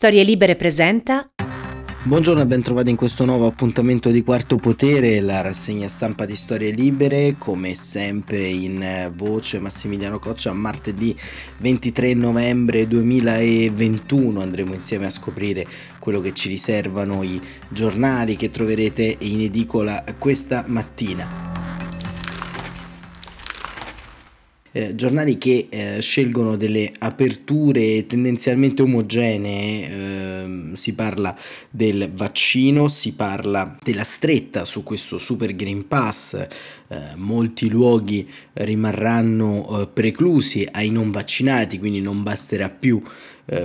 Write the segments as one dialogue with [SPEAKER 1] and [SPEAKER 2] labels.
[SPEAKER 1] Storie Libere presenta
[SPEAKER 2] Buongiorno e ben trovati in questo nuovo appuntamento di Quarto Potere, la rassegna stampa di Storie Libere, come sempre in voce Massimiliano Coccia, martedì 23 novembre 2021 andremo insieme a scoprire quello che ci riservano i giornali che troverete in edicola questa mattina. Eh, giornali che eh, scelgono delle aperture tendenzialmente omogenee, eh, si parla del vaccino, si parla della stretta su questo Super Green Pass, eh, molti luoghi rimarranno eh, preclusi ai non vaccinati, quindi non basterà più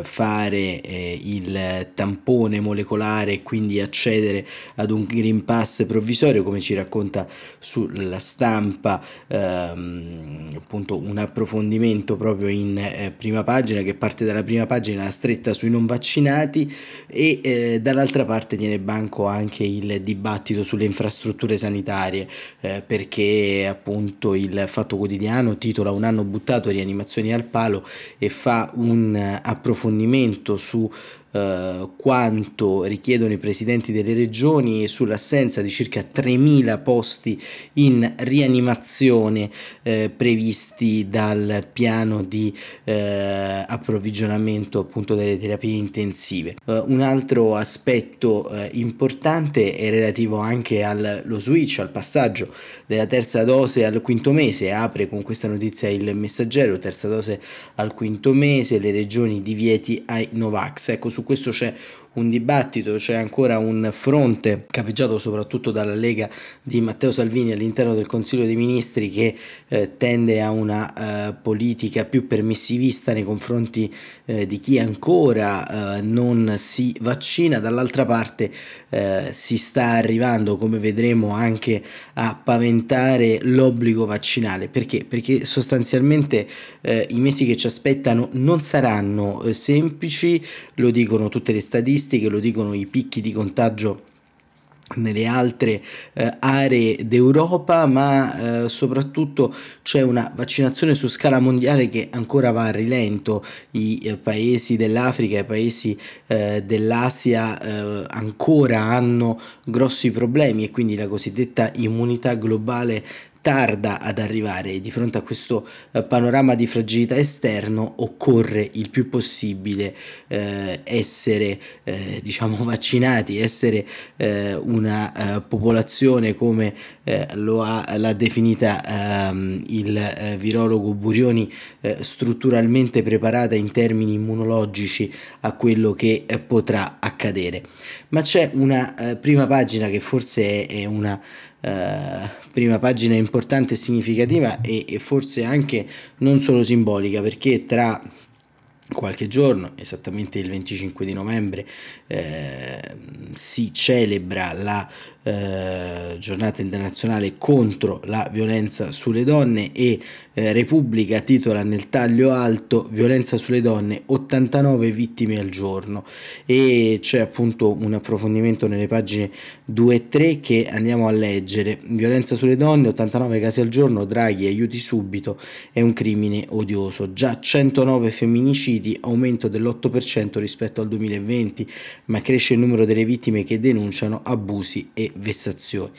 [SPEAKER 2] fare eh, il tampone molecolare e quindi accedere ad un Green Pass provvisorio come ci racconta sulla stampa ehm, appunto un approfondimento proprio in eh, prima pagina che parte dalla prima pagina stretta sui non vaccinati e eh, dall'altra parte tiene banco anche il dibattito sulle infrastrutture sanitarie eh, perché appunto il Fatto Quotidiano titola un anno buttato rianimazioni al palo e fa un approfondimento approfondimento su eh, quanto richiedono i presidenti delle regioni e sull'assenza di circa 3.000 posti in rianimazione eh, previsti dal piano di eh, approvvigionamento appunto delle terapie intensive. Uh, un altro aspetto uh, importante è relativo anche allo switch, al passaggio della terza dose al quinto mese. Apre con questa notizia il messaggero, terza dose al quinto mese, le regioni divieti ai Novax. Ecco, su questo c'è un dibattito, c'è ancora un fronte capeggiato soprattutto dalla Lega di Matteo Salvini all'interno del Consiglio dei Ministri che eh, tende a una eh, politica più permissivista nei confronti eh, di chi ancora eh, non si vaccina, dall'altra parte eh, si sta arrivando, come vedremo, anche a paventare l'obbligo vaccinale. Perché? Perché sostanzialmente eh, i mesi che ci aspettano non saranno semplici, lo dicono tutte le statistiche, statistiche, lo dicono i picchi di contagio nelle altre eh, aree d'Europa, ma eh, soprattutto c'è una vaccinazione su scala mondiale che ancora va a rilento. I eh, paesi dell'Africa, i paesi eh, dell'Asia eh, ancora hanno grossi problemi e quindi la cosiddetta immunità globale tarda ad arrivare di fronte a questo eh, panorama di fragilità esterno occorre il più possibile eh, essere eh, diciamo vaccinati, essere eh, una eh, popolazione come lo ha l'ha definita ehm, il virologo Burioni strutturalmente preparata in termini immunologici a quello che potrà accadere. Ma c'è una prima pagina che forse è una eh, prima pagina importante e significativa e, e forse anche non solo simbolica perché tra qualche giorno, esattamente il 25 di novembre, eh, si celebra la eh, giornata internazionale contro la violenza sulle donne e eh, Repubblica titola nel taglio alto violenza sulle donne 89 vittime al giorno. E c'è appunto un approfondimento nelle pagine 2 e 3 che andiamo a leggere. Violenza sulle donne 89 casi al giorno Draghi aiuti subito è un crimine odioso. Già 109 femminicidi aumento dell'8% rispetto al 2020 ma cresce il numero delle vittime che denunciano abusi e vessazioni.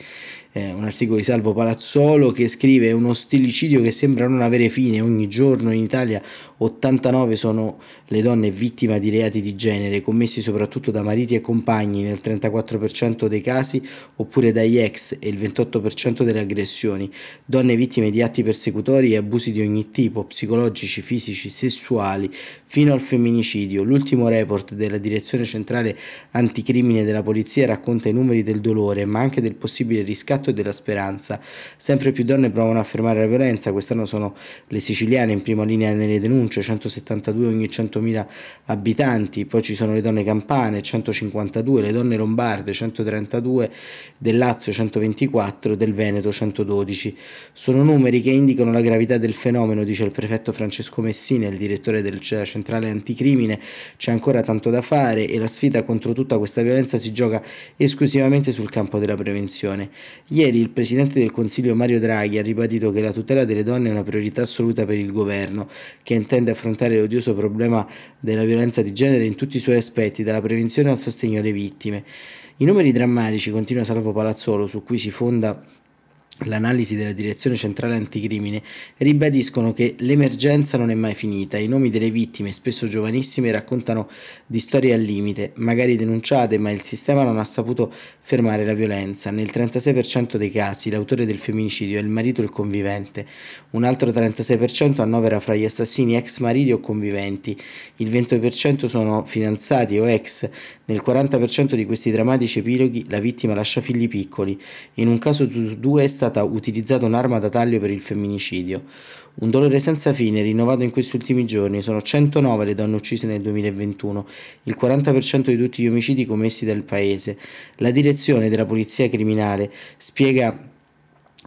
[SPEAKER 2] Eh, un articolo di Salvo Palazzolo che scrive uno stillicidio che sembra non avere fine, ogni giorno in Italia 89 sono le donne vittime di reati di genere commessi soprattutto da mariti e compagni nel 34% dei casi oppure dagli ex e il 28% delle aggressioni, donne vittime di atti persecutori e abusi di ogni tipo, psicologici, fisici, sessuali, fino al femminicidio. L'ultimo report della Direzione Centrale Anticrimine della Polizia racconta i numeri del dolore ma anche del possibile riscatto e della speranza. Sempre più donne provano a fermare la violenza, quest'anno sono le siciliane in prima linea nelle denunce, 172 ogni 100.000 abitanti, poi ci sono le donne campane, 152, le donne lombarde, 132, del Lazio 124, del Veneto 112. Sono numeri che indicano la gravità del fenomeno, dice il prefetto Francesco Messina, il direttore della centrale anticrimine. C'è ancora tanto da fare e la sfida contro tutta questa violenza si gioca esclusivamente sul campo della prevenzione. Ieri il Presidente del Consiglio Mario Draghi ha ribadito che la tutela delle donne è una priorità assoluta per il governo, che intende affrontare l'odioso problema della violenza di genere in tutti i suoi aspetti, dalla prevenzione al sostegno alle vittime. I numeri drammatici, continua Salvo Palazzolo, su cui si fonda l'analisi della Direzione Centrale Anticrimine ribadiscono che l'emergenza non è mai finita. I nomi delle vittime, spesso giovanissime, raccontano di storie al limite, magari denunciate, ma il sistema non ha saputo fermare la violenza. Nel 36% dei casi l'autore del femminicidio è il marito o il convivente, un altro 36% annovera fra gli assassini ex mariti o conviventi, il 20% sono fidanzati o ex. Nel 40% di questi drammatici epiloghi la vittima lascia figli piccoli. In un caso su due è stata utilizzata un'arma da taglio per il femminicidio. Un dolore senza fine rinnovato in questi ultimi giorni. Sono 109 le donne uccise nel 2021, il 40% di tutti gli omicidi commessi dal paese. La direzione della polizia criminale spiega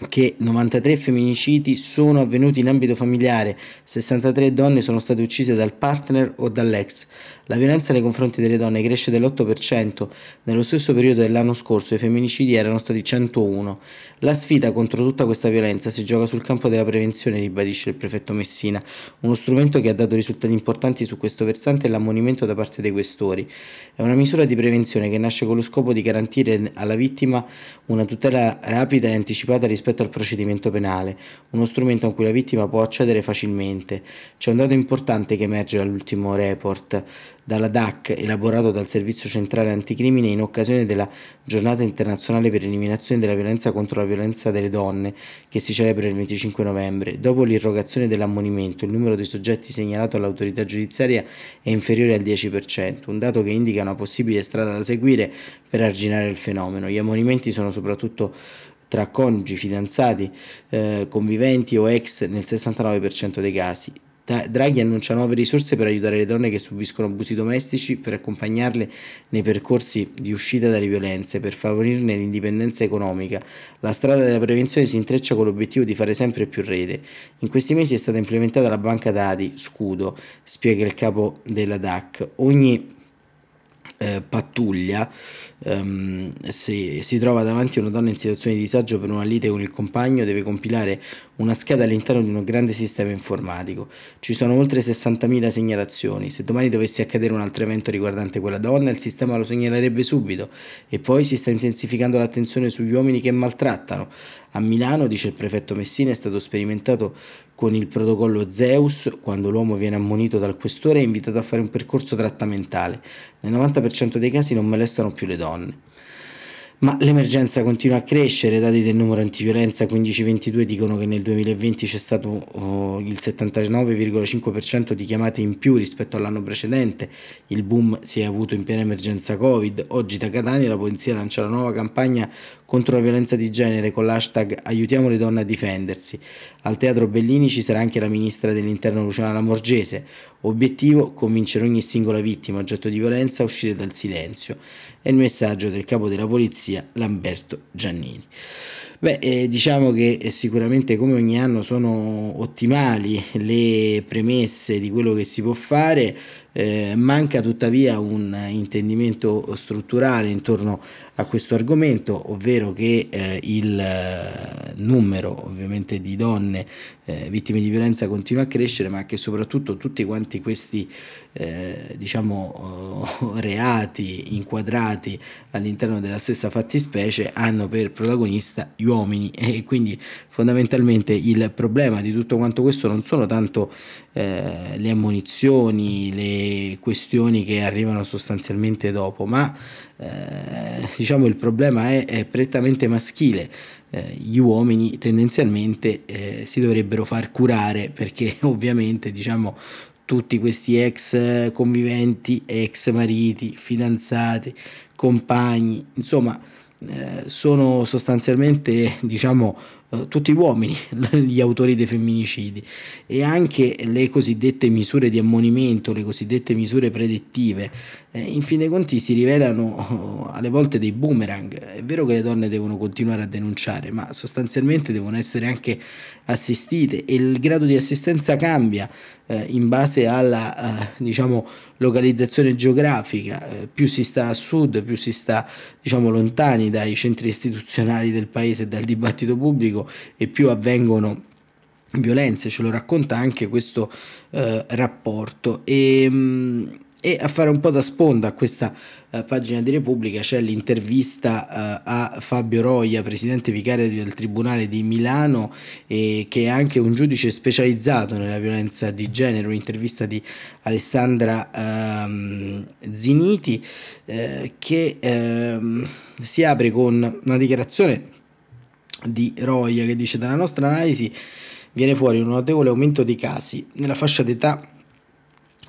[SPEAKER 2] che 93 femminicidi sono avvenuti in ambito familiare, 63 donne sono state uccise dal partner o dall'ex. La violenza nei confronti delle donne cresce dell'8%, nello stesso periodo dell'anno scorso i femminicidi erano stati 101. La sfida contro tutta questa violenza si gioca sul campo della prevenzione, ribadisce il prefetto Messina. Uno strumento che ha dato risultati importanti su questo versante è l'ammonimento da parte dei questori. È una misura di prevenzione che nasce con lo scopo di garantire alla vittima una tutela rapida e anticipata rispetto al procedimento penale, uno strumento a cui la vittima può accedere facilmente. C'è un dato importante che emerge dall'ultimo report dalla DAC elaborato dal Servizio Centrale Anticrimine in occasione della Giornata Internazionale per l'eliminazione della violenza contro la violenza delle donne che si celebra il 25 novembre. Dopo l'irrogazione dell'ammonimento, il numero dei soggetti segnalato all'autorità giudiziaria è inferiore al 10%, un dato che indica una possibile strada da seguire per arginare il fenomeno. Gli ammonimenti sono soprattutto tra coniugi, fidanzati, eh, conviventi o ex nel 69% dei casi. Draghi annuncia nuove risorse per aiutare le donne che subiscono abusi domestici, per accompagnarle nei percorsi di uscita dalle violenze, per favorirne l'indipendenza economica. La strada della prevenzione si intreccia con l'obiettivo di fare sempre più rete. In questi mesi è stata implementata la banca dati Scudo, spiega il capo della DAC. Ogni eh, pattuglia um, se si trova davanti a una donna in situazione di disagio per una lite con il compagno deve compilare una scheda all'interno di un grande sistema informatico. Ci sono oltre 60.000 segnalazioni. Se domani dovesse accadere un altro evento riguardante quella donna, il sistema lo segnalerebbe subito. E poi si sta intensificando l'attenzione sugli uomini che maltrattano. A Milano, dice il prefetto Messina, è stato sperimentato con il protocollo Zeus, quando l'uomo viene ammonito dal questore è invitato a fare un percorso trattamentale. Nel 90% dei casi non molestano più le donne. Ma l'emergenza continua a crescere, i dati del numero antiviolenza 1522 dicono che nel 2020 c'è stato oh, il 79,5% di chiamate in più rispetto all'anno precedente, il boom si è avuto in piena emergenza Covid, oggi da Catania la polizia lancia la nuova campagna contro la violenza di genere con l'hashtag aiutiamo le donne a difendersi. Al Teatro Bellini ci sarà anche la ministra dell'interno Luciana Lamorgese, obiettivo convincere ogni singola vittima oggetto di violenza a uscire dal silenzio. È il messaggio del capo della polizia Lamberto Giannini. Beh, eh, diciamo che eh, sicuramente come ogni anno sono ottimali le premesse di quello che si può fare, eh, manca tuttavia un intendimento strutturale intorno a questo argomento, ovvero che eh, il eh, numero ovviamente di donne eh, vittime di violenza continua a crescere, ma che soprattutto tutti quanti questi eh, diciamo uh, reati inquadrati all'interno della stessa fattispecie hanno per protagonista gli uomini e quindi fondamentalmente il problema di tutto quanto questo non sono tanto eh, le ammonizioni, le questioni che arrivano sostanzialmente dopo, ma eh, diciamo il problema è, è prettamente maschile. Eh, gli uomini tendenzialmente eh, si dovrebbero far curare perché ovviamente diciamo tutti questi ex conviventi, ex mariti, fidanzati, compagni, insomma, eh, sono sostanzialmente diciamo tutti uomini gli autori dei femminicidi. E anche le cosiddette misure di ammonimento, le cosiddette misure predettive, eh, in fin dei conti si rivelano oh, alle volte dei boomerang. È vero che le donne devono continuare a denunciare, ma sostanzialmente devono essere anche assistite. E il grado di assistenza cambia eh, in base alla eh, diciamo, localizzazione geografica, eh, più si sta a sud, più si sta diciamo, lontani dai centri istituzionali del paese e dal dibattito pubblico e più avvengono violenze, ce lo racconta anche questo eh, rapporto. E, mh, mm, e a fare un po' da sponda a questa uh, pagina di Repubblica c'è l'intervista uh, a Fabio Roia, presidente vicario del Tribunale di Milano, che è anche un giudice specializzato nella violenza di genere, un'intervista di Alessandra uh, Ziniti eh, che ehm, si apre con una dichiarazione di Roia che dice dalla nostra analisi viene fuori un notevole aumento di casi nella fascia d'età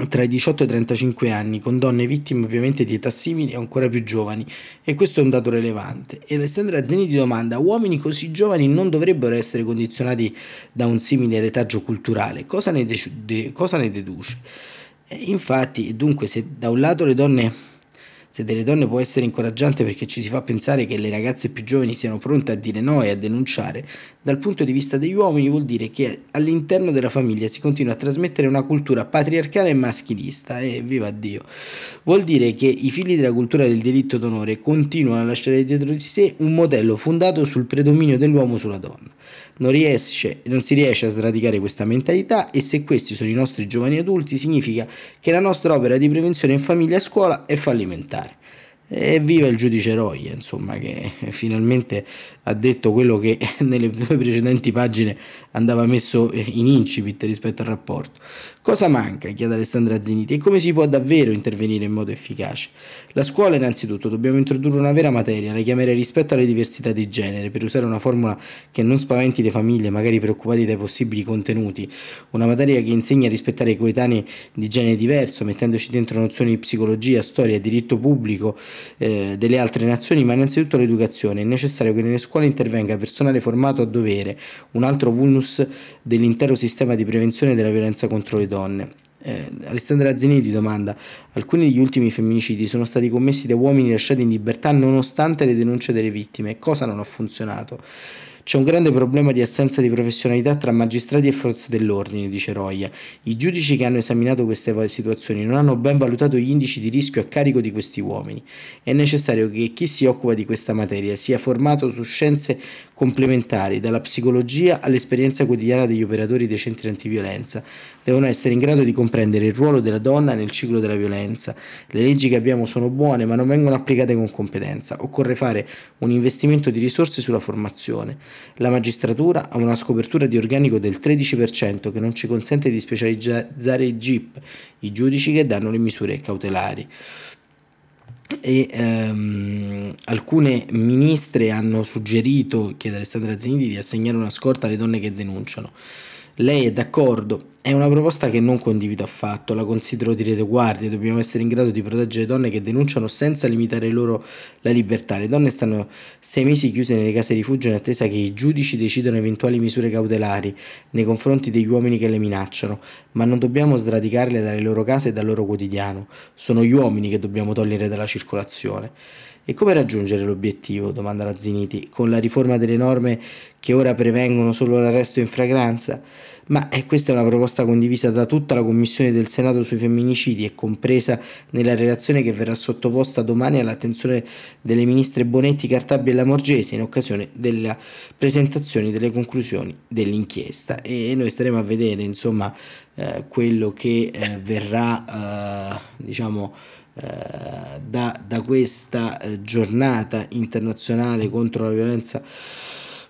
[SPEAKER 2] tra i 18 e i 35 anni, con donne vittime ovviamente di età simili o ancora più giovani, e questo è un dato rilevante. E Alessandra Zeniti domanda: uomini così giovani non dovrebbero essere condizionati da un simile retaggio culturale? Cosa ne, de- de- cosa ne deduce? E infatti, dunque, se da un lato le donne se delle donne può essere incoraggiante perché ci si fa pensare che le ragazze più giovani siano pronte a dire no e a denunciare, dal punto di vista degli uomini vuol dire che all'interno della famiglia si continua a trasmettere una cultura patriarcale e maschilista e viva Dio. Vuol dire che i figli della cultura del diritto d'onore continuano a lasciare dietro di sé un modello fondato sul predominio dell'uomo sulla donna. Non, riesce, non si riesce a sradicare questa mentalità e se questi sono i nostri giovani adulti significa che la nostra opera di prevenzione in famiglia e scuola è fallimentare. Evviva il giudice Roia, insomma, che finalmente ha detto quello che nelle due precedenti pagine andava messo in incipit rispetto al rapporto. Cosa manca? chiede Alessandra Ziniti e come si può davvero intervenire in modo efficace? La scuola innanzitutto dobbiamo introdurre una vera materia, la chiamerei rispetto alle diversità di genere, per usare una formula che non spaventi le famiglie, magari preoccupate dai possibili contenuti, una materia che insegna a rispettare i coetanei di genere diverso, mettendoci dentro nozioni di psicologia, storia, diritto pubblico eh, delle altre nazioni, ma innanzitutto l'educazione. È necessario che nelle scuole intervenga personale formato a dovere, un altro vulnus dell'intero sistema di prevenzione della violenza contro le donne. Eh, Alessandra Zeniti domanda: Alcuni degli ultimi femminicidi sono stati commessi da uomini lasciati in libertà nonostante le denunce delle vittime. Cosa non ha funzionato? C'è un grande problema di assenza di professionalità tra magistrati e forze dell'ordine, dice Roia. I giudici che hanno esaminato queste situazioni non hanno ben valutato gli indici di rischio a carico di questi uomini. È necessario che chi si occupa di questa materia sia formato su scienze complementari, dalla psicologia all'esperienza quotidiana degli operatori dei centri antiviolenza. Devono essere in grado di comprendere il ruolo della donna nel ciclo della violenza. Le leggi che abbiamo sono buone, ma non vengono applicate con competenza. Occorre fare un investimento di risorse sulla formazione. La magistratura ha una scopertura di organico del 13% che non ci consente di specializzare i GIP, i giudici che danno le misure cautelari e ehm, alcune ministre hanno suggerito, chiede Alessandra Zeniti, di assegnare una scorta alle donne che denunciano. Lei è d'accordo? È una proposta che non condivido affatto, la considero di retroguardia, dobbiamo essere in grado di proteggere donne che denunciano senza limitare loro la libertà. Le donne stanno sei mesi chiuse nelle case rifugio in attesa che i giudici decidano eventuali misure cautelari nei confronti degli uomini che le minacciano, ma non dobbiamo sradicarle dalle loro case e dal loro quotidiano. Sono gli uomini che dobbiamo togliere dalla circolazione. E come raggiungere l'obiettivo? domanda la Ziniti. Con la riforma delle norme che ora prevengono solo l'arresto in fragranza? Ma eh, questa è una proposta condivisa da tutta la Commissione del Senato sui femminicidi e compresa nella relazione che verrà sottoposta domani all'attenzione delle ministre Bonetti, Cartabia e Lamorgese in occasione della presentazione delle conclusioni dell'inchiesta. E noi staremo a vedere insomma eh, quello che eh, verrà eh, diciamo eh, da, da, questa eh, giornata internazionale contro la violenza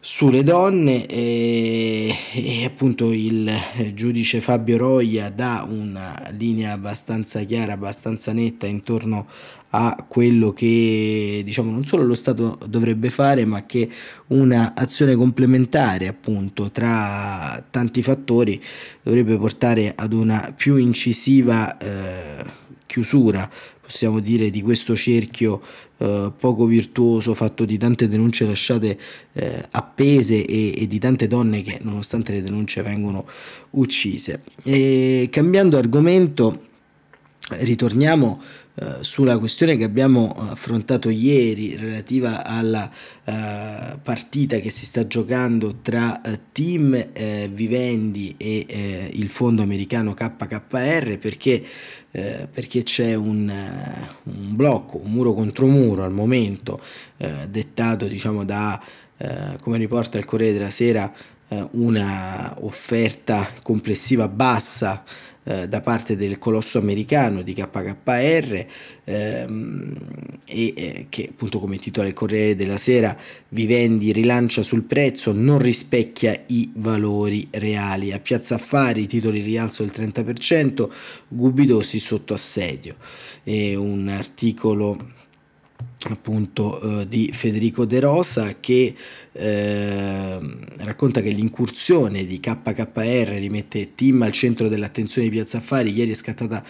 [SPEAKER 2] sulle donne e, e, appunto il giudice Fabio Roia dà una linea abbastanza chiara, abbastanza netta intorno a quello che diciamo non solo lo Stato dovrebbe fare ma che una azione complementare appunto tra tanti fattori dovrebbe portare ad una più incisiva eh, chiusura, possiamo dire, di questo cerchio eh, poco virtuoso fatto di tante denunce lasciate eh, appese e, e, di tante donne che nonostante le denunce vengono uccise. E cambiando argomento, ritorniamo eh, sulla questione che abbiamo affrontato ieri relativa alla uh, partita che si sta giocando tra uh, Team Vivendi e il fondo americano KKR perché, perché c'è un, un, blocco, un muro contro muro al momento dettato diciamo da come riporta il Corriere della Sera una offerta complessiva bassa eh, da parte del colosso americano di KKR ehm, e eh, che appunto come titola il Corriere della Sera Vivendi rilancia sul prezzo non rispecchia i valori reali. A Piazza Affari i titoli rialzo del 30% Gubidosi sotto assedio. È un articolo appunto eh, di Federico De Rosa che eh, racconta che l'incursione di KKR rimette Tim al centro dell'attenzione di Piazza Affari ieri è scattata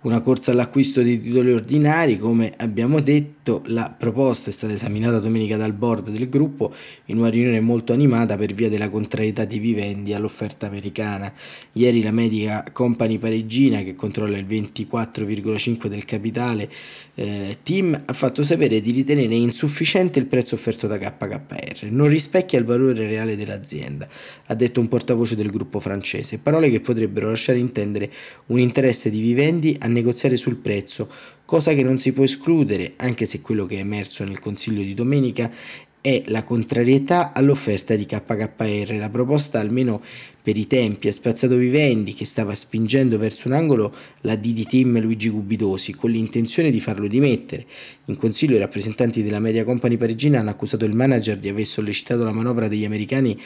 [SPEAKER 2] una corsa all'acquisto di titoli ordinari, come abbiamo detto, la proposta è stata esaminata domenica dal board del gruppo in una riunione molto animata per via della contrarietà di Vivendi all'offerta americana. Ieri la Medica Company parigina, che controlla il 24,5 del capitale eh, Team, ha fatto sapere di ritenere insufficiente il prezzo offerto da KKR, non rispecchia il valore reale dell'azienda, ha detto un portavoce del gruppo francese, parole che potrebbero lasciare intendere un interesse di Vivendi a negoziare sul prezzo, cosa che non si può escludere, anche se quello che è emerso nel Consiglio di domenica è la contrarietà all'offerta di KKR. La proposta, almeno per i tempi, ha spazzato Vivendi, che stava spingendo verso un angolo la DD Team Luigi Gubidosi, con l'intenzione di farlo dimettere. In consiglio i rappresentanti della Media Company parigina hanno accusato il manager di aver sollecitato la manovra degli americani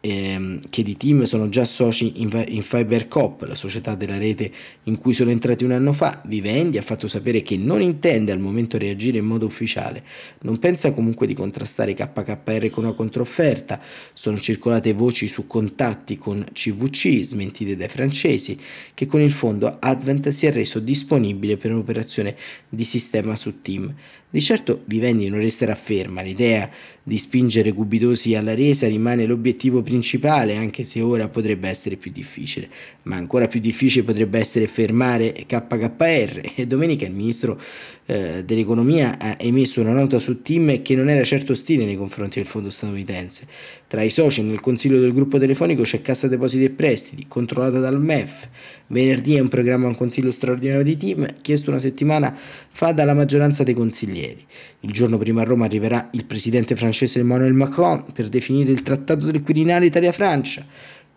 [SPEAKER 2] ehm, che di team sono già soci in, in FiberCop, la società della rete in cui sono entrati un anno fa. Vivendi ha fatto sapere che non intende al momento reagire in modo ufficiale, non pensa comunque di contrastare KKR con una controfferta. Sono circolate voci su contatti con CVC, smentite dai francesi, che con il fondo Advent si è reso disponibile per un'operazione di sistema su team. Di certo Vivendi non resterà ferma, l'idea di spingere Gubidosi alla resa rimane l'obiettivo principale, anche se ora potrebbe essere più difficile. Ma ancora più difficile potrebbe essere fermare KKR e domenica il ministro eh, dell'economia ha emesso una nota su Tim che non era certo ostile nei confronti del fondo statunitense. Tra i soci nel consiglio del gruppo telefonico c'è Cassa Depositi e Prestiti, controllata dal MEF. Venerdì è un programma un consiglio straordinario di team chiesto una settimana fa dalla maggioranza dei consiglieri. Il giorno prima a Roma arriverà il presidente francese Emmanuel Macron per definire il trattato del Quirinale Italia-Francia.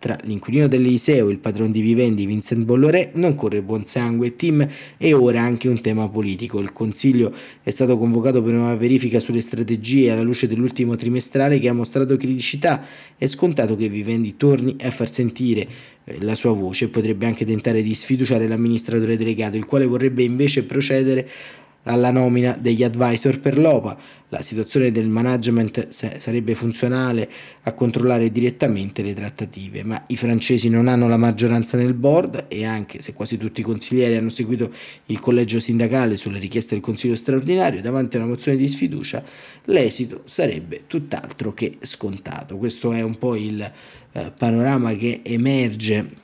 [SPEAKER 2] Tra l'inquilino dell'Eliseo e il padrone di Vivendi Vincent Bolloré non corre buon sangue team e ora anche un tema politico. Il Consiglio è stato convocato per una verifica sulle strategie alla luce dell'ultimo trimestrale che ha mostrato criticità. È scontato che Vivendi torni a far sentire eh, la sua voce e potrebbe anche tentare di sfiduciare l'amministratore delegato, il quale vorrebbe invece procedere alla nomina degli advisor per l'OPA. La situazione del management sarebbe funzionale a controllare direttamente le trattative, ma i francesi non hanno la maggioranza nel board e anche se quasi tutti i consiglieri hanno seguito il collegio sindacale sulle richieste del Consiglio straordinario davanti a una mozione di sfiducia, l'esito sarebbe tutt'altro che scontato. Questo è un po' il eh, panorama che emerge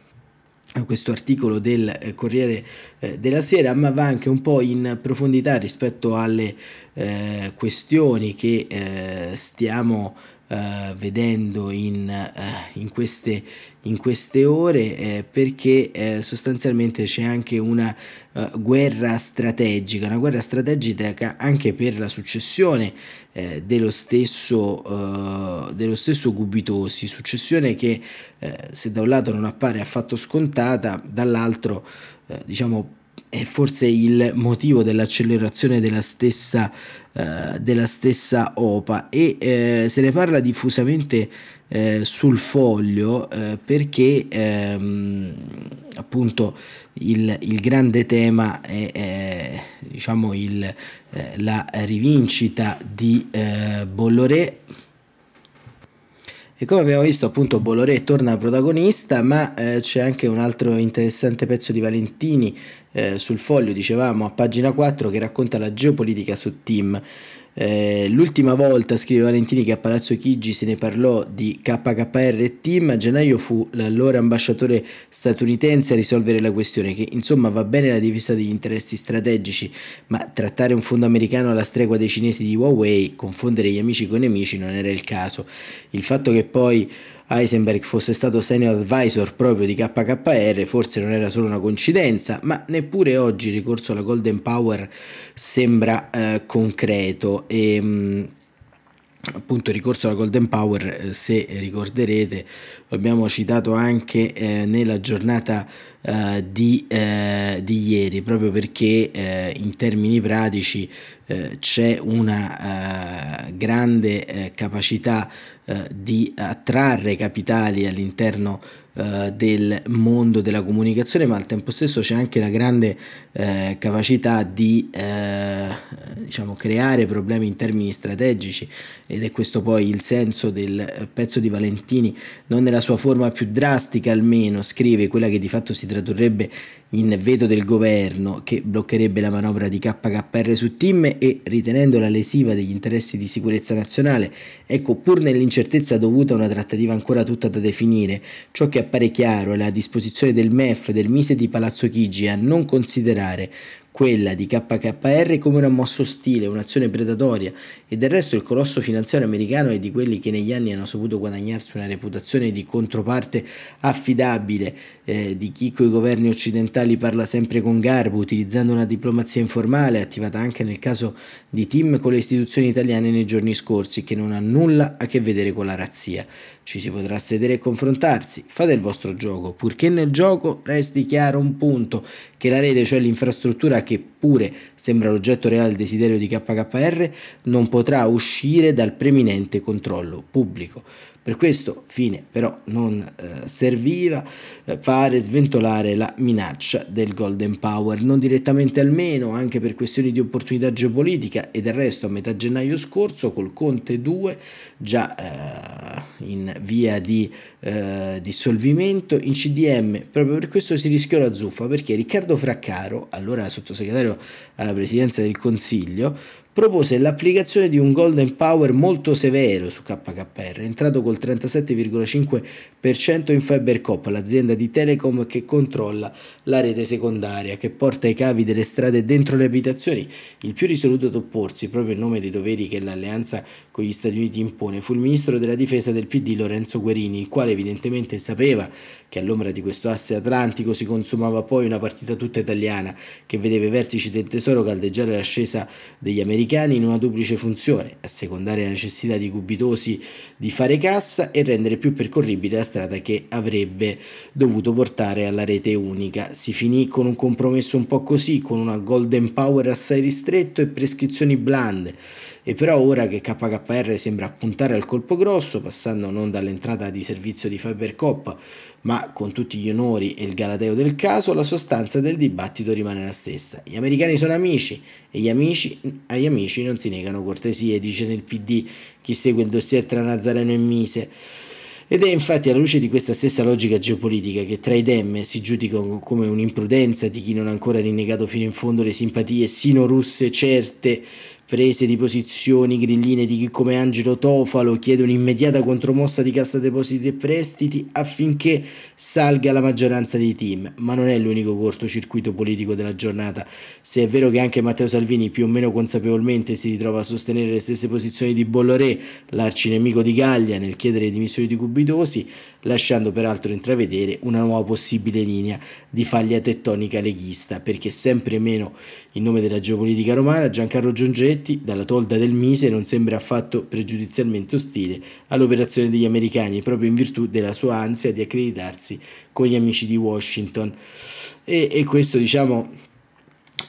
[SPEAKER 2] questo articolo del eh, Corriere eh, della Sera, ma va anche un po' in profondità rispetto alle eh, questioni che eh, stiamo eh, vedendo in, eh, in, queste, in, queste, ore eh, perché eh, sostanzialmente c'è anche una eh, guerra strategica, una guerra strategica anche per la successione dello stesso, dello stesso Gubitosi, successione che se da un lato non appare affatto scontata, dall'altro diciamo è forse il motivo dell'accelerazione della stessa, uh, della stessa OPA. E uh, se ne parla diffusamente uh, sul foglio perché um, appunto il, il, grande tema è, è diciamo il, la rivincita di Bolloré E come abbiamo visto appunto Bolloré torna protagonista, ma eh, c'è anche un altro interessante pezzo di Valentini eh, sul foglio, dicevamo a pagina 4, che racconta la geopolitica su Team. Eh, l'ultima volta, scrive Valentini, che a Palazzo Chigi se ne parlò di KKR Team, a gennaio fu l'allora ambasciatore statunitense a risolvere la questione, che insomma va bene la difesa degli interessi strategici, ma trattare un fondo americano alla stregua dei cinesi di Huawei, confondere gli amici con i nemici non era il caso. Il fatto che poi Heisenberg fosse stato senior advisor proprio di KKR forse non era solo una coincidenza, ma neppure oggi il ricorso alla Golden Power sembra eh, concreto. E mh, mm, appunto ricorso alla Golden Power, eh, se ricorderete, lo abbiamo citato anche eh, nella giornata eh, di, eh, di, ieri, proprio perché eh, in termini pratici eh, c'è una grande capacità di attrarre capitali all'interno del mondo della comunicazione, ma al tempo stesso c'è anche la grande eh, capacità di eh, diciamo, creare problemi in termini strategici. Ed è questo poi il senso del pezzo di Valentini, non nella sua forma più drastica almeno, scrive quella che di fatto si tradurrebbe in veto del governo che bloccherebbe la manovra di KKR su Tim e ritenendola lesiva degli interessi di sicurezza nazionale, ecco pur nell'incertezza dovuta a una trattativa ancora tutta da definire, ciò che appare chiaro è la disposizione del MEF del Mise di Palazzo Chigi a non considerare superare quella di KKR come una mossa ostile, un'azione predatoria. E del resto il colosso finanziario americano è di quelli che negli anni hanno saputo guadagnarsi una reputazione di controparte affidabile, eh, di chi coi governi occidentali parla sempre con garbo, utilizzando una diplomazia informale attivata anche nel caso di team con le istituzioni italiane nei giorni scorsi, che non ha nulla a che vedere con la razzia. Ci si potrà sedere e confrontarsi, fate il vostro gioco, purché nel gioco resti chiaro un punto, che la rete, cioè l'infrastruttura che pure sembra l'oggetto reale del desiderio di KKR, non potrà uscire dal preminente controllo pubblico. Per questo fine però non eh, serviva, eh, pare sventolare la minaccia del Golden Power, non direttamente almeno, anche per questioni di opportunità geopolitica e del resto a metà gennaio scorso col Conte 2 già eh, in via di eh, dissolvimento in CDM, proprio per questo si rischiò la zuffa perché Riccardo Fraccaro, allora sottosegretario alla presidenza del Consiglio, propose l'applicazione di un golden power molto severo su KKR, entrato col 37,5% in FiberCop, l'azienda di Telecom che controlla la rete secondaria, che porta i cavi delle strade dentro le abitazioni. Il più risoluto ad opporsi, proprio in nome dei doveri che l'alleanza con gli Stati Uniti impone, fu il ministro della difesa del PD Lorenzo Guerini, il quale evidentemente sapeva che all'ombra di questo asse atlantico si consumava poi una partita tutta italiana che vedeva i vertici del tesoro caldeggiare l'ascesa degli americani in una duplice funzione, assecondare la necessità di cubitosi di fare cassa e rendere più percorribile la strada che avrebbe dovuto portare alla rete unica. Si finì con un compromesso un po' così, con una golden power assai ristretto e prescrizioni blande. E però ora che KKR sembra puntare al colpo grosso, passando non dall'entrata di servizio di FiberCop, ma con tutti gli onori e il galateo del caso, la sostanza del dibattito rimane la stessa. Gli americani sono amici e gli amici, agli amici non si negano cortesie, dice nel PD chi segue il dossier tra Nazareno e Mise. Ed è infatti alla luce di questa stessa logica geopolitica che tra i dem si giudica come un'imprudenza di chi non ha ancora rinnegato fino in fondo le simpatie sino-russe certe prese di posizioni grilline di chi come Angelo Tofalo chiede un'immediata contromossa di cassa depositi e prestiti affinché salga la maggioranza dei team, ma non è l'unico cortocircuito politico della giornata. Se è vero che anche Matteo Salvini più o meno consapevolmente si ritrova a sostenere le stesse posizioni di Bolloré, l'arcinemico di Gaglia, nel chiedere le dimissioni di Cubitosi, lasciando peraltro intravedere una nuova possibile linea di faglia tettonica leghista, perché sempre meno in nome della geopolitica romana Giancarlo Giorgetti, dalla tolda del Mise, non sembra affatto pregiudizialmente ostile all'operazione degli americani, proprio in virtù della sua ansia di accreditarsi con gli amici di Washington. E, e questo diciamo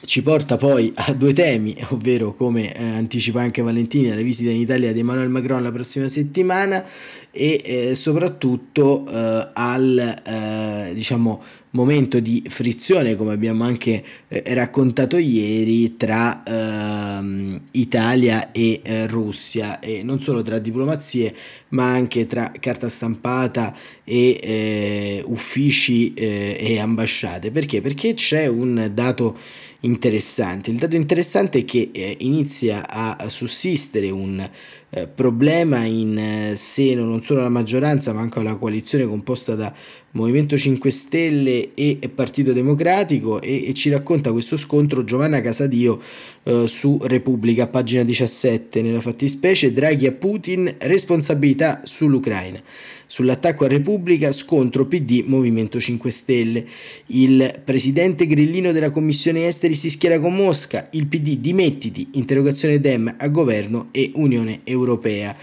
[SPEAKER 2] ci porta poi a due temi, ovvero come eh, anticipa anche Valentini la visita in Italia di Emmanuel Macron la prossima settimana e eh, soprattutto eh, al eh, diciamo, momento di frizione, come abbiamo anche eh, raccontato ieri, tra ehm, Italia e eh, Russia e non solo tra diplomazie ma anche tra carta stampata e eh, uffici eh, e ambasciate. Perché? Perché c'è un dato interessante. Il dato interessante è che eh, inizia a sussistere un eh, problema in eh, seno non solo alla maggioranza ma anche alla coalizione composta da Movimento 5 Stelle e Partito Democratico e, e ci racconta questo scontro Giovanna Casadio eh, su Repubblica, pagina 17, nella fattispecie. Draghi a Putin, responsabilità sull'Ucraina. Sull'attacco a Repubblica, scontro PD Movimento 5 Stelle. Il presidente grillino della Commissione Esteri si schiera con Mosca, il PD dimettiti, interrogazione Dem a governo e Unione Europea.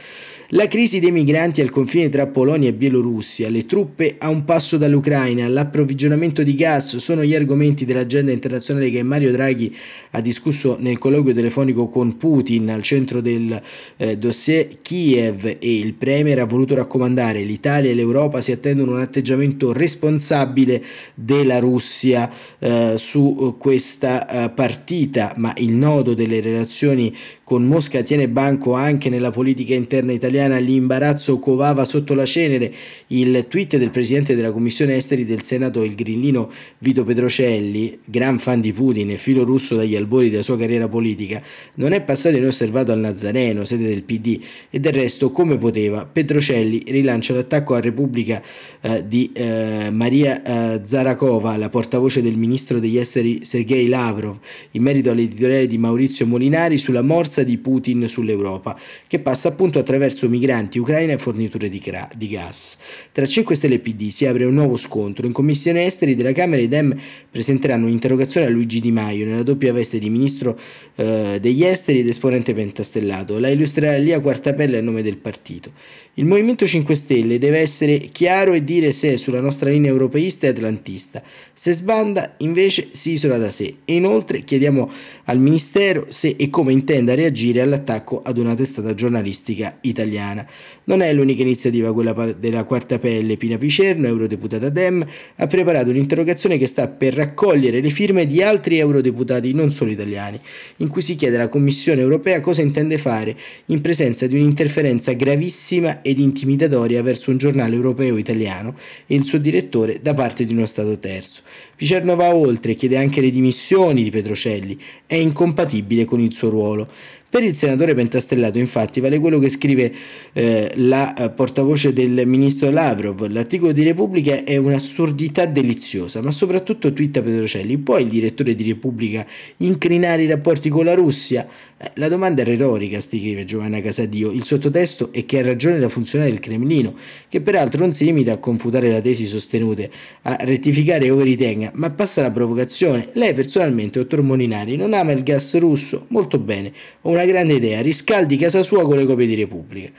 [SPEAKER 2] La crisi dei migranti al confine tra Polonia e Bielorussia, le truppe a un passo dall'Ucraina, l'approvvigionamento di gas sono gli argomenti dell'agenda internazionale che Mario Draghi ha discusso nel colloquio telefonico con Putin al centro del eh, dossier Kiev e il Premier ha voluto raccomandare l'Italia e l'Europa si attendono un atteggiamento responsabile della Russia eh, su questa eh, partita, ma il nodo delle relazioni con Mosca tiene banco anche nella politica interna italiana, l'imbarazzo covava sotto la cenere. Il tweet del presidente della Commissione Esteri del Senato, il grillino Vito Petrocelli, gran fan di Putin e filo russo dagli albori della sua carriera politica, non è passato inosservato al Nazareno, sede del PD, e del resto, come poteva, Petrocelli rilancia l'attacco a Repubblica eh, di eh, Maria eh, Zarakova, la portavoce del ministro degli esteri Sergei Lavrov, in merito all'editoriale di Maurizio Molinari sulla morsa di Putin sull'Europa, che passa appunto attraverso migranti, Ucraina e forniture di, gra- di gas. Tra 5 Stelle e PD si apre un nuovo scontro. In Commissione Esteri della Camera i Dem presenteranno un'interrogazione a Luigi Di Maio nella doppia veste di Ministro eh, degli Esteri ed esponente pentastellato. La illustrerà lì a Quartapelle a nome del partito. Il Movimento 5 Stelle deve essere chiaro e dire se è sulla nostra linea europeista e atlantista. Se sbanda, invece, si isola da sé. E inoltre chiediamo al Ministero se e come intenda reagire all'attacco ad una testata giornalistica italiana. Non è l'unica iniziativa quella della Quarta Pelle. Pina Picerno, eurodeputata Dem, ha preparato un'interrogazione che sta per raccogliere le firme di altri eurodeputati non solo italiani, in cui si chiede alla Commissione europea cosa intende fare in presenza di un'interferenza gravissima ed intimidatoria verso un giornale europeo italiano e il suo direttore da parte di uno Stato terzo. Picerno va oltre e chiede anche le dimissioni di Petrocelli, è incompatibile con il suo ruolo. Per il senatore Pentastellato, infatti, vale quello che scrive eh, la eh, portavoce del ministro Lavrov. L'articolo di Repubblica è un'assurdità deliziosa, ma soprattutto twitta Petrocelli. Può il direttore di Repubblica incrinare i rapporti con la Russia? Eh, la domanda è retorica, scrive Giovanna Casadio. Il sottotesto è che ha ragione la funzionaria del Cremlino, che peraltro non si limita a confutare la tesi sostenute, a rettificare ove ritenga, ma passa la provocazione. Lei personalmente, dottor Molinari, non ama il gas russo? Molto bene. Ho una grande idea, riscaldi casa sua con le copie di Repubblica.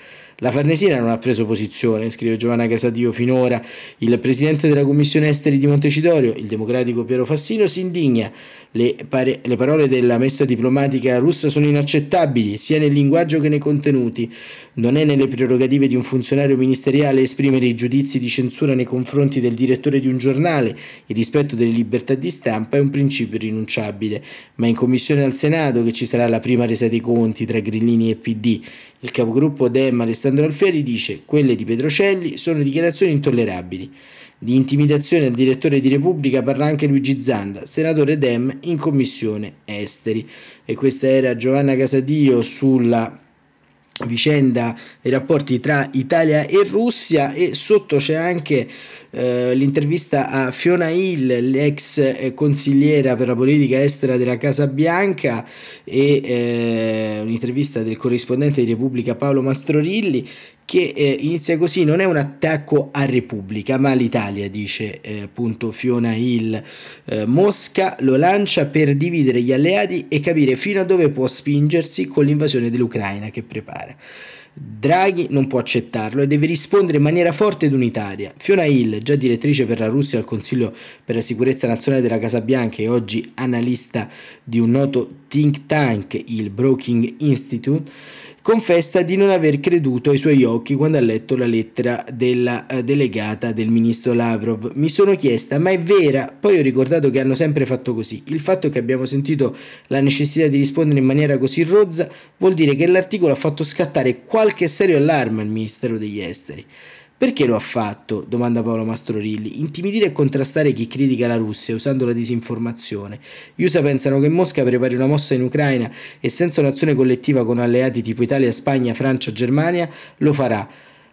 [SPEAKER 2] La Farnesina non ha preso posizione, scrive Giovanna Casadio finora. Il presidente della commissione esteri di Montecitorio, il democratico Piero Fassino, si indigna. Le, pare- le, parole della messa diplomatica russa sono inaccettabili, sia nel linguaggio che nei contenuti. Non è nelle prerogative di un funzionario ministeriale esprimere i giudizi di censura nei confronti del direttore di un giornale. Il rispetto delle libertà di stampa è un principio rinunciabile. Ma in commissione al Senato, che ci sarà la prima resa dei conti tra Grillini e PD, il capogruppo Dem Alessandro Alfieri dice quelle di Petrocelli sono dichiarazioni intollerabili. Di intimidazione al direttore di Repubblica parla anche Luigi Zanda, senatore Dem in commissione esteri. E questa era Giovanna Casadio sulla vicenda dei rapporti tra Italia e Russia e sotto c'è anche eh, l'intervista a Fiona Hill, l'ex eh, consigliera per la politica estera della Casa Bianca e eh, un'intervista del corrispondente di Repubblica Paolo Mastrorilli che eh, inizia così, non è un attacco a Repubblica, ma all'Italia, dice eh, appunto Fiona Hill. Eh, Mosca lo lancia per dividere gli alleati e capire fino a dove può spingersi con l'invasione dell'Ucraina che prepara. Draghi non può accettarlo e deve rispondere in maniera forte ed unitaria. Fiona Hill, già direttrice per la Russia al Consiglio per la sicurezza nazionale della Casa Bianca e oggi analista di un noto think tank, il Brookings Institute, confessa di non aver creduto ai suoi occhi quando ha letto la lettera della uh, delegata del ministro Lavrov. Mi sono chiesta, ma è vera? Poi ho ricordato che hanno sempre fatto così. Il fatto che abbiamo sentito la necessità di rispondere in maniera così rozza vuol dire che l'articolo ha fatto scattare qualche serio allarme al Ministero degli Esteri. Perché lo ha fatto? domanda Paolo Mastrorilli. Intimidire e contrastare chi critica la Russia usando la disinformazione. Gli USA pensano che Mosca prepari una mossa in Ucraina e senza un'azione collettiva con alleati tipo Italia, Spagna, Francia, Germania lo farà.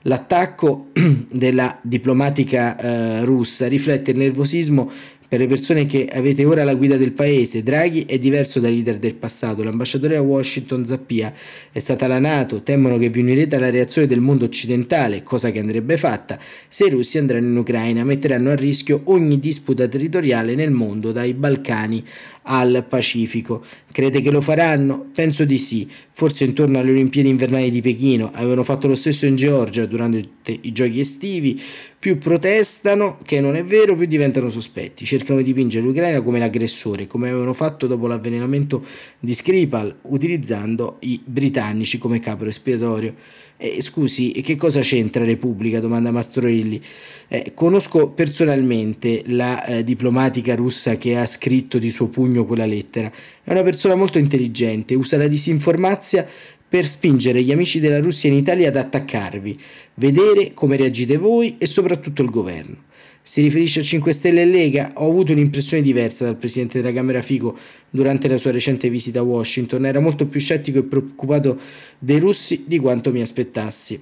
[SPEAKER 2] L'attacco della diplomatica eh, russa riflette il nervosismo per le persone che avete ora la guida del paese, Draghi è diverso dai leader del passato. L'ambasciatore a Washington Zappia è stata la Nato, temono che vi unirete alla reazione del mondo occidentale, cosa che andrebbe fatta se i russi andranno in Ucraina, metteranno a rischio ogni disputa territoriale nel mondo, dai Balcani al Pacifico. Crede che lo faranno? Penso di sì. Forse intorno alle Olimpiadi invernali di Pechino avevano fatto lo stesso in Georgia durante i giochi estivi. Più protestano che non è vero, più diventano sospetti. Cercano di dipingere l'Ucraina come l'aggressore, come avevano fatto dopo l'avvelenamento di Skripal, utilizzando i britannici come capro espiatorio. Eh, scusi, che cosa c'entra Repubblica? domanda Mastroilli. Eh, conosco personalmente la eh, diplomatica russa che ha scritto di suo pugno quella lettera. È una persona molto intelligente, usa la disinformazia per spingere gli amici della Russia in Italia ad attaccarvi, vedere come reagite voi e soprattutto il governo. Si riferisce a 5 Stelle e Lega? Ho avuto un'impressione diversa dal presidente della Camera Fico durante la sua recente visita a Washington. Era molto più scettico e preoccupato dei russi di quanto mi aspettassi.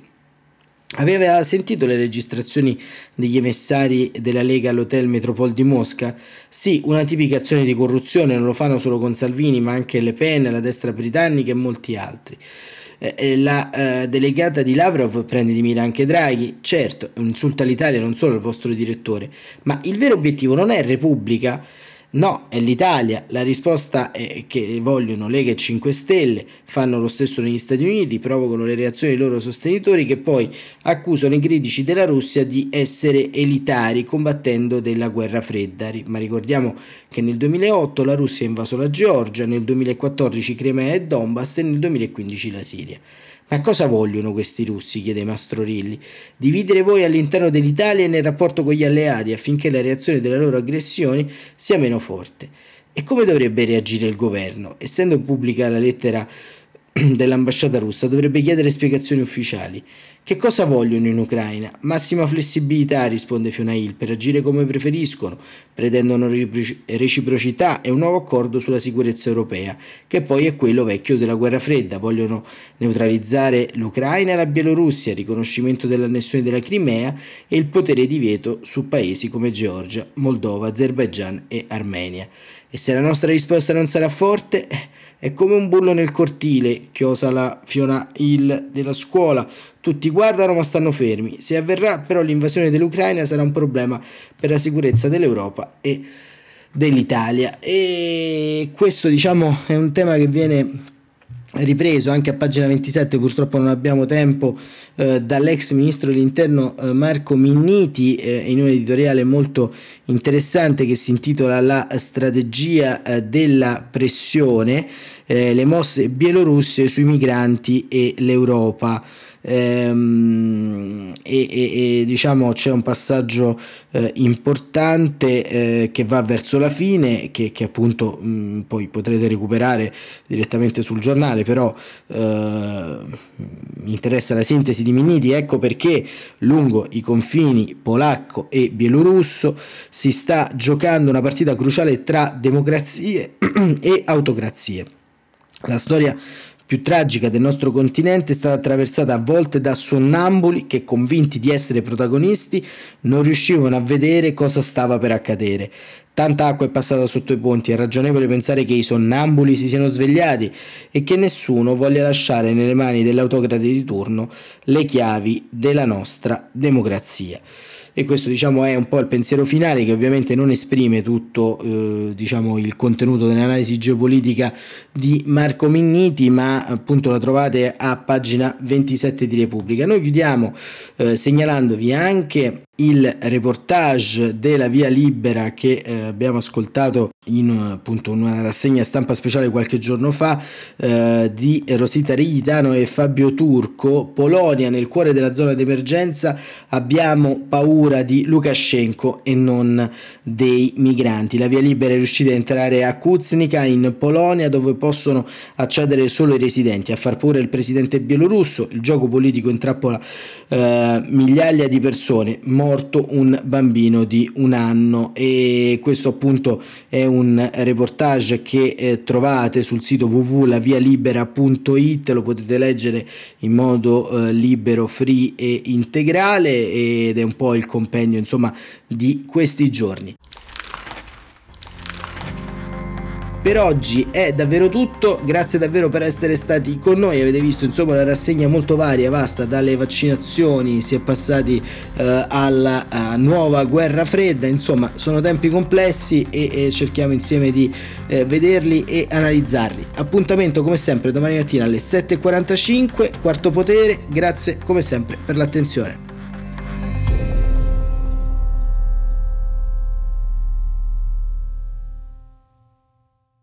[SPEAKER 2] Aveva sentito le registrazioni degli emissari della Lega all'Hotel Metropole di Mosca? Sì, una tipica azione di corruzione, non lo fanno solo con Salvini, ma anche Le Pen, la destra britannica e molti altri. Eh, eh, la eh, delegata di Lavrov prende di mira anche Draghi, certo, insulto all'Italia non solo al vostro direttore, ma il vero obiettivo non è Repubblica, No, è l'Italia. La risposta è che vogliono Lega e 5 Stelle, fanno lo stesso negli Stati Uniti, provocano le reazioni dei loro sostenitori che poi accusano i critici della Russia di essere elitari combattendo della guerra fredda. Ma ricordiamo che nel 2008 la Russia ha invaso la Georgia, nel 2014 Crimea e Donbass e nel 2015 la Siria. Ma cosa vogliono questi russi? chiede Mastrorilli. Dividere voi all'interno dell'Italia e nel rapporto con gli alleati affinché la reazione delle loro aggressioni sia meno forte. E come dovrebbe reagire il governo? Essendo pubblica la lettera dell'ambasciata russa dovrebbe chiedere spiegazioni ufficiali. Che cosa vogliono in Ucraina? Massima flessibilità, risponde Fiona Hill, per agire come preferiscono, pretendono reciprocità e un nuovo accordo sulla sicurezza europea, che poi è quello vecchio della guerra fredda. Vogliono neutralizzare l'Ucraina e la Bielorussia, il riconoscimento dell'annessione della Crimea e il potere di veto su paesi come Georgia, Moldova, Azerbaijan e Armenia. E se la nostra risposta non sarà forte, è come un bullo nel cortile, chiosa la Fiona Hill della scuola. Tutti guardano ma stanno fermi. Se avverrà però l'invasione dell'Ucraina sarà un problema per la sicurezza dell'Europa e dell'Italia. E questo diciamo è un tema che viene ripreso anche a pagina 27, purtroppo non abbiamo tempo, eh, dall'ex ministro dell'interno eh, Marco Minniti eh, in un editoriale molto interessante che si intitola La strategia eh, della pressione, eh, le mosse bielorusse sui migranti e l'Europa ehm, e, e, e, diciamo c'è un passaggio eh, importante eh, che va verso la fine che, che appunto mh, mm, poi potrete recuperare direttamente sul giornale però eh, mi interessa la sintesi di Miniti ecco perché lungo i confini polacco e bielorusso si sta giocando una partita cruciale tra democrazie e autocrazie. La storia più tragica del nostro continente è stata attraversata a volte da sonnambuli che, convinti di essere protagonisti, non riuscivano a vedere cosa stava per accadere. Tanta acqua è passata sotto i ponti, è ragionevole pensare che i sonnambuli si siano svegliati e che nessuno voglia lasciare nelle mani dell'autocrate di turno le chiavi della nostra democrazia e questo diciamo è un po' il pensiero finale che ovviamente non esprime tutto eh, diciamo il contenuto dell'analisi geopolitica di Marco Minniti ma appunto la trovate a pagina 27 di Repubblica. Noi chiudiamo eh, segnalandovi anche il reportage della Via Libera che eh, abbiamo ascoltato in appunto una rassegna stampa speciale qualche giorno fa eh, di Rosita Rigitano e Fabio Turco Polonia nel cuore della zona d'emergenza abbiamo paura di Lukashenko e non dei migranti. La via libera è riuscita a entrare a Kuznica in Polonia dove possono accedere solo i residenti. A far pure il presidente bielorusso il gioco politico intrappola eh, migliaia di persone morto un bambino di un anno e questo appunto è un reportage che eh, trovate sul sito www.lavialibera.it, lo potete leggere in modo eh, libero, free e integrale ed è un po' il compendio insomma di questi giorni. Per oggi è davvero tutto, grazie davvero per essere stati con noi, avete visto insomma una rassegna molto varia, vasta, dalle vaccinazioni si è passati eh, alla uh, nuova guerra fredda, insomma sono tempi complessi e, e cerchiamo insieme di eh, vederli e analizzarli. Appuntamento come sempre domani mattina alle 7.45, quarto potere, grazie come sempre per l'attenzione.